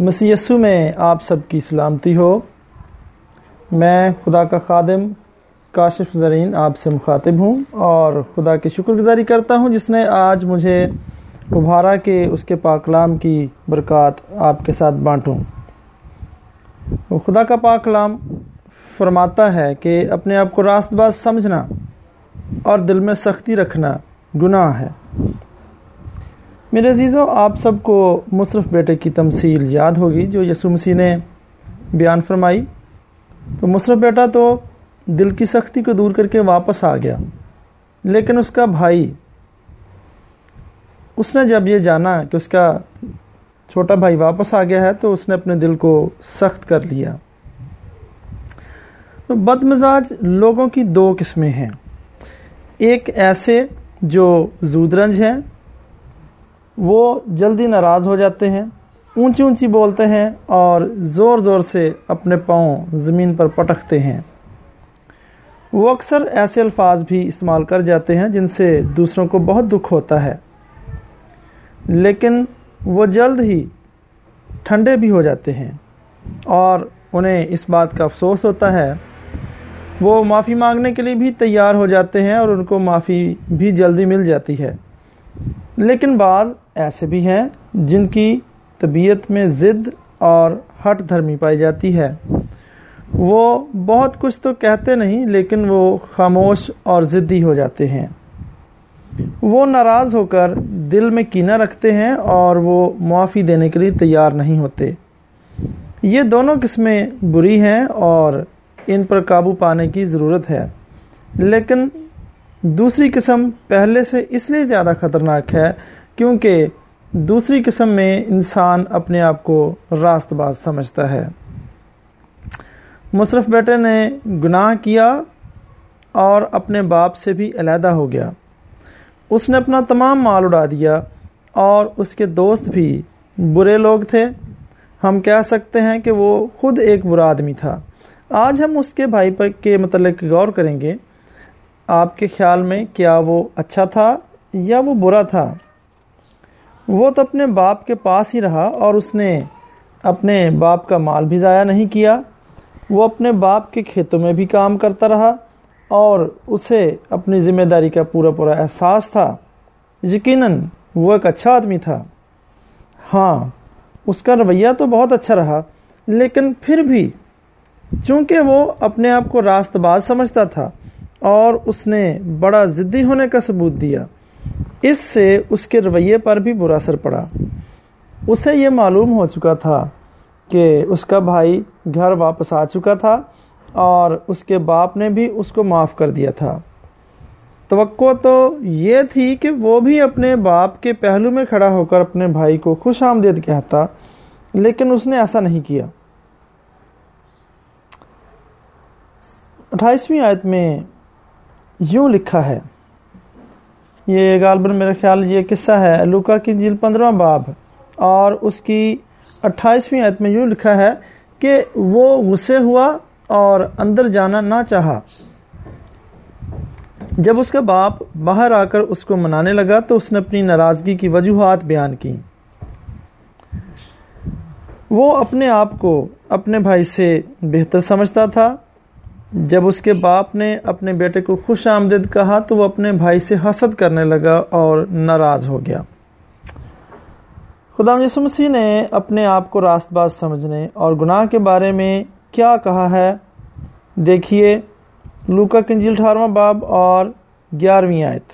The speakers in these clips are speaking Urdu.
مسیسو میں آپ سب کی سلامتی ہو۔ میں خدا کا خادم کاشف زرین آپ سے مخاطب ہوں اور خدا کی شکر گزاری کرتا ہوں جس نے آج مجھے ابھارا کہ اس کے پاکلام کی برکات آپ کے ساتھ بانٹوں۔ خدا کا پاکلام فرماتا ہے کہ اپنے آپ کو راست باز سمجھنا اور دل میں سختی رکھنا گناہ ہے۔ میرے عزیزوں، آپ سب کو مصرف بیٹے کی تمثیل یاد ہوگی جو یسو مسیح نے بیان فرمائی۔ تو مصرف بیٹا تو دل کی سختی کو دور کر کے واپس آ گیا، لیکن اس کا بھائی، اس نے جب یہ جانا کہ اس کا چھوٹا بھائی واپس آ گیا ہے، تو اس نے اپنے دل کو سخت کر لیا۔ تو بد مزاج لوگوں کی دو قسمیں ہیں۔ ایک ایسے جو زود رنج ہیں وہ جلدی ناراض ہو جاتے ہیں، اونچی اونچی بولتے ہیں اور زور زور سے اپنے پاؤں زمین پر پٹکتے ہیں۔ وہ اکثر ایسے الفاظ بھی استعمال کر جاتے ہیں جن سے دوسروں کو بہت دکھ ہوتا ہے۔ لیکن وہ جلد ہی ٹھنڈے بھی ہو جاتے ہیں اور انہیں اس بات کا افسوس ہوتا ہے۔ وہ معافی مانگنے کے لیے بھی تیار ہو جاتے ہیں اور ان کو معافی بھی جلدی مل جاتی ہے۔ لیکن بعض ایسے بھی ہیں جن کی طبیعت میں ضد اور ہٹ دھرمی پائی جاتی ہے۔ وہ بہت کچھ تو کہتے نہیں، لیکن وہ خاموش اور ضدی ہو جاتے ہیں۔ وہ ناراض ہو کر دل میں کینہ رکھتے ہیں اور وہ معافی دینے کے لیے تیار نہیں ہوتے۔ یہ دونوں قسمیں بری ہیں اور ان پر قابو پانے کی ضرورت ہے۔ لیکن دوسری قسم پہلے سے اس لیے زیادہ خطرناک ہے کیونکہ دوسری قسم میں انسان اپنے آپ کو راست باز سمجھتا ہے۔ مصرف بیٹے نے گناہ کیا اور اپنے باپ سے بھی علیحدہ ہو گیا۔ اس نے اپنا تمام مال اڑا دیا اور اس کے دوست بھی برے لوگ تھے۔ ہم کہہ سکتے ہیں کہ وہ خود ایک برا آدمی تھا۔ آج ہم اس کے بھائی پر کے متعلق غور کریں گے۔ آپ کے خیال میں کیا وہ اچھا تھا یا وہ برا تھا؟ وہ تو اپنے باپ کے پاس ہی رہا اور اس نے اپنے باپ کا مال بھی ضائع نہیں کیا۔ وہ اپنے باپ کے کھیتوں میں بھی کام کرتا رہا اور اسے اپنی ذمہ داری کا پورا پورا احساس تھا۔ یقیناً وہ ایک اچھا آدمی تھا۔ ہاں اس کا رویہ تو بہت اچھا رہا، لیکن پھر بھی چونکہ وہ اپنے آپ کو راست باز سمجھتا تھا اور اس نے بڑا ضدی ہونے کا ثبوت دیا۔ اس سے اس کے رویے پر بھی برا اثر پڑا۔ اسے یہ معلوم ہو چکا تھا کہ اس کا بھائی گھر واپس آ چکا تھا اور اس کے باپ نے بھی اس کو معاف کر دیا تھا۔ توقع تو یہ تھی کہ وہ بھی اپنے باپ کے پہلو میں کھڑا ہو کر اپنے بھائی کو خوش آمدید کہتا، لیکن اس نے ایسا نہیں کیا۔ اٹھائیسویں آیت میں یوں لکھا ہے۔ یہ غالباً میرا خیال یہ قصہ ہے، لوکا کی جیل پندرہ باب۔ اور اس کی اٹھائیسویں آیت میں یوں لکھا ہے کہ وہ غصے ہوا اور اندر جانا نہ چاہا۔ جب اس کا باپ باہر آ کر اس کو منانے لگا تو اس نے اپنی ناراضگی کی وجوہات بیان کی وہ اپنے آپ کو اپنے بھائی سے بہتر سمجھتا تھا۔ جب اس کے باپ نے اپنے بیٹے کو خوش آمدید کہا تو وہ اپنے بھائی سے حسد کرنے لگا اور ناراض ہو گیا۔ خدا یسو مسیح نے اپنے آپ کو راست باز سمجھنے اور گناہ کے بارے میں کیا کہا ہے؟ دیکھیے، لوکا کنجیل اٹھارہواں باب اور گیارہویں آیت۔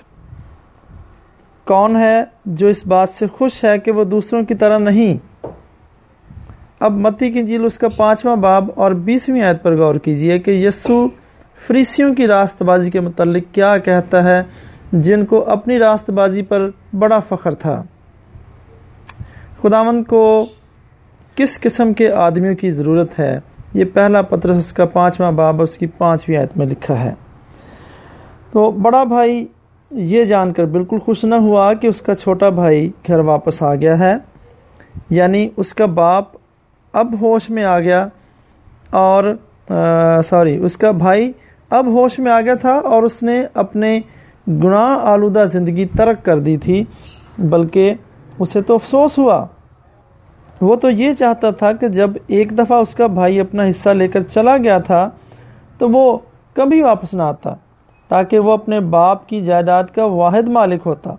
کون ہے جو اس بات سے خوش ہے کہ وہ دوسروں کی طرح نہیں؟ اب متی کی جیل اس کا پانچواں باب اور بیسویں آیت پر غور کیجیے کہ یسو فریسیوں کی راست بازی کے متعلق کیا کہتا ہے، جن کو اپنی راست بازی پر بڑا فخر تھا۔ خداون کو کس قسم کے آدمیوں کی ضرورت ہے؟ یہ پہلا پترس اس کا پانچواں باب اس کی پانچویں آیت میں لکھا ہے۔ تو بڑا بھائی، یہ جان کر بالکل خوش نہ ہوا کہ اس کا چھوٹا بھائی گھر واپس آ گیا ہے۔ یعنی اس کا باپ اب ہوش میں آ گیا اور سوری، اس کا بھائی اب ہوش میں آ گیا تھا اور اس نے اپنے گناہ آلودہ زندگی ترک کر دی تھی، بلکہ اسے تو افسوس ہوا۔ وہ تو یہ چاہتا تھا کہ جب ایک دفعہ اس کا بھائی اپنا حصہ لے کر چلا گیا تھا تو وہ کبھی واپس نہ آتا، تاکہ وہ اپنے باپ کی جائیداد کا واحد مالک ہوتا۔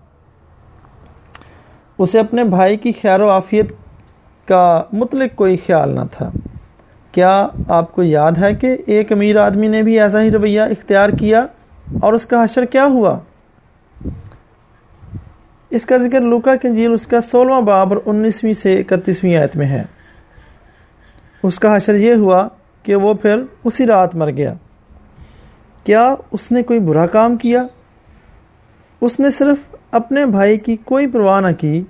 اسے اپنے بھائی کی خیر و عافیت کا مطلق کوئی خیال نہ تھا۔ کیا آپ کو یاد ہے کہ ایک امیر آدمی نے بھی ایسا ہی رویہ اختیار کیا اور اس کا حشر کیا ہوا؟ اس کا ذکر لوکا کی اس کا سولہواں باب اور انیسویں سے اکتیسویں آیت میں ہے۔ اس کا حشر یہ ہوا کہ وہ پھر اسی رات مر گیا۔ کیا اس نے کوئی برا کام کیا؟ اس نے صرف اپنے بھائی کی کوئی پرواہ نہ کی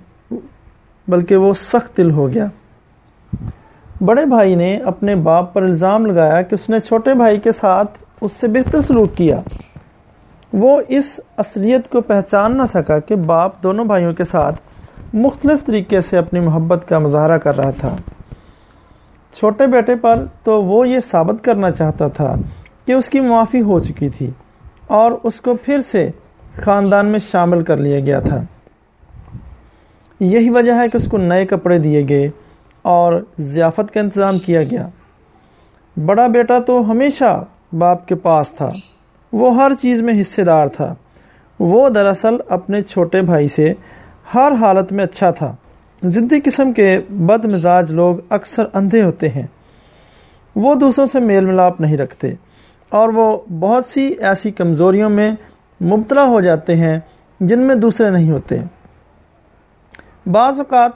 بلکہ وہ سخت دل ہو گیا۔ بڑے بھائی نے اپنے باپ پر الزام لگایا کہ اس نے چھوٹے بھائی کے ساتھ اس سے بہتر سلوک کیا۔ وہ اس اصلیت کو پہچان نہ سکا کہ باپ دونوں بھائیوں کے ساتھ مختلف طریقے سے اپنی محبت کا مظاہرہ کر رہا تھا۔ چھوٹے بیٹے پر تو وہ یہ ثابت کرنا چاہتا تھا کہ اس کی معافی ہو چکی تھی اور اس کو پھر سے خاندان میں شامل کر لیا گیا تھا۔ یہی وجہ ہے کہ اس کو نئے کپڑے دیے گئے اور ضیافت کا انتظام کیا گیا۔ بڑا بیٹا تو ہمیشہ باپ کے پاس تھا۔ وہ ہر چیز میں حصے دار تھا۔ وہ دراصل اپنے چھوٹے بھائی سے ہر حالت میں اچھا تھا۔ ضدی قسم کے بد مزاج لوگ اکثر اندھے ہوتے ہیں۔ وہ دوسروں سے میل ملاپ نہیں رکھتے اور وہ بہت سی ایسی کمزوریوں میں مبتلا ہو جاتے ہیں جن میں دوسرے نہیں ہوتے۔ بعض اوقات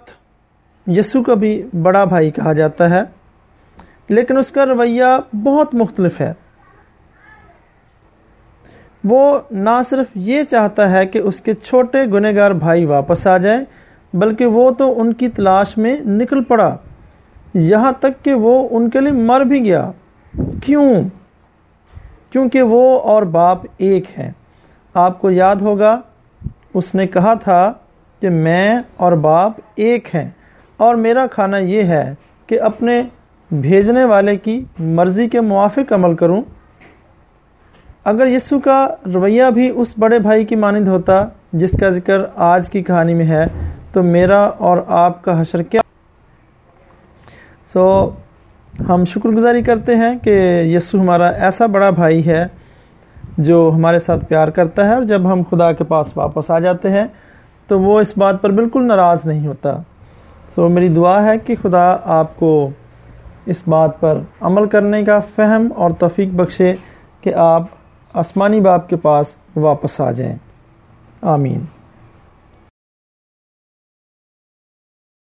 یسو کا بھی بڑا بھائی کہا جاتا ہے، لیکن اس کا رویہ بہت مختلف ہے۔ وہ نہ صرف یہ چاہتا ہے کہ اس کے چھوٹے گنہ گار بھائی واپس آ جائیں، بلکہ وہ تو ان کی تلاش میں نکل پڑا۔ یہاں تک کہ وہ ان کے لیے مر بھی گیا۔ کیوں؟ کیونکہ وہ اور باپ ایک ہیں۔ آپ کو یاد ہوگا، اس نے کہا تھا کہ میں اور باپ ایک ہیں۔ اور میرا کھانا یہ ہے کہ اپنے بھیجنے والے کی مرضی کے موافق عمل کروں۔ اگر یسو کا رویہ بھی اس بڑے بھائی کی مانند ہوتا جس کا ذکر آج کی کہانی میں ہے، تو میرا اور آپ کا حشر کیا؟ سو، ہم شکر گزاری کرتے ہیں کہ یسو ہمارا ایسا بڑا بھائی ہے جو ہمارے ساتھ پیار کرتا ہے اور جب ہم خدا کے پاس واپس آ جاتے ہیں تو وہ اس بات پر بالکل ناراض نہیں ہوتا۔ سو میری دعا ہے کہ خدا آپ کو اس بات پر عمل کرنے کا فہم اور توفیق بخشے کہ آپ آسمانی باپ کے پاس واپس آ جائیں۔ آمین۔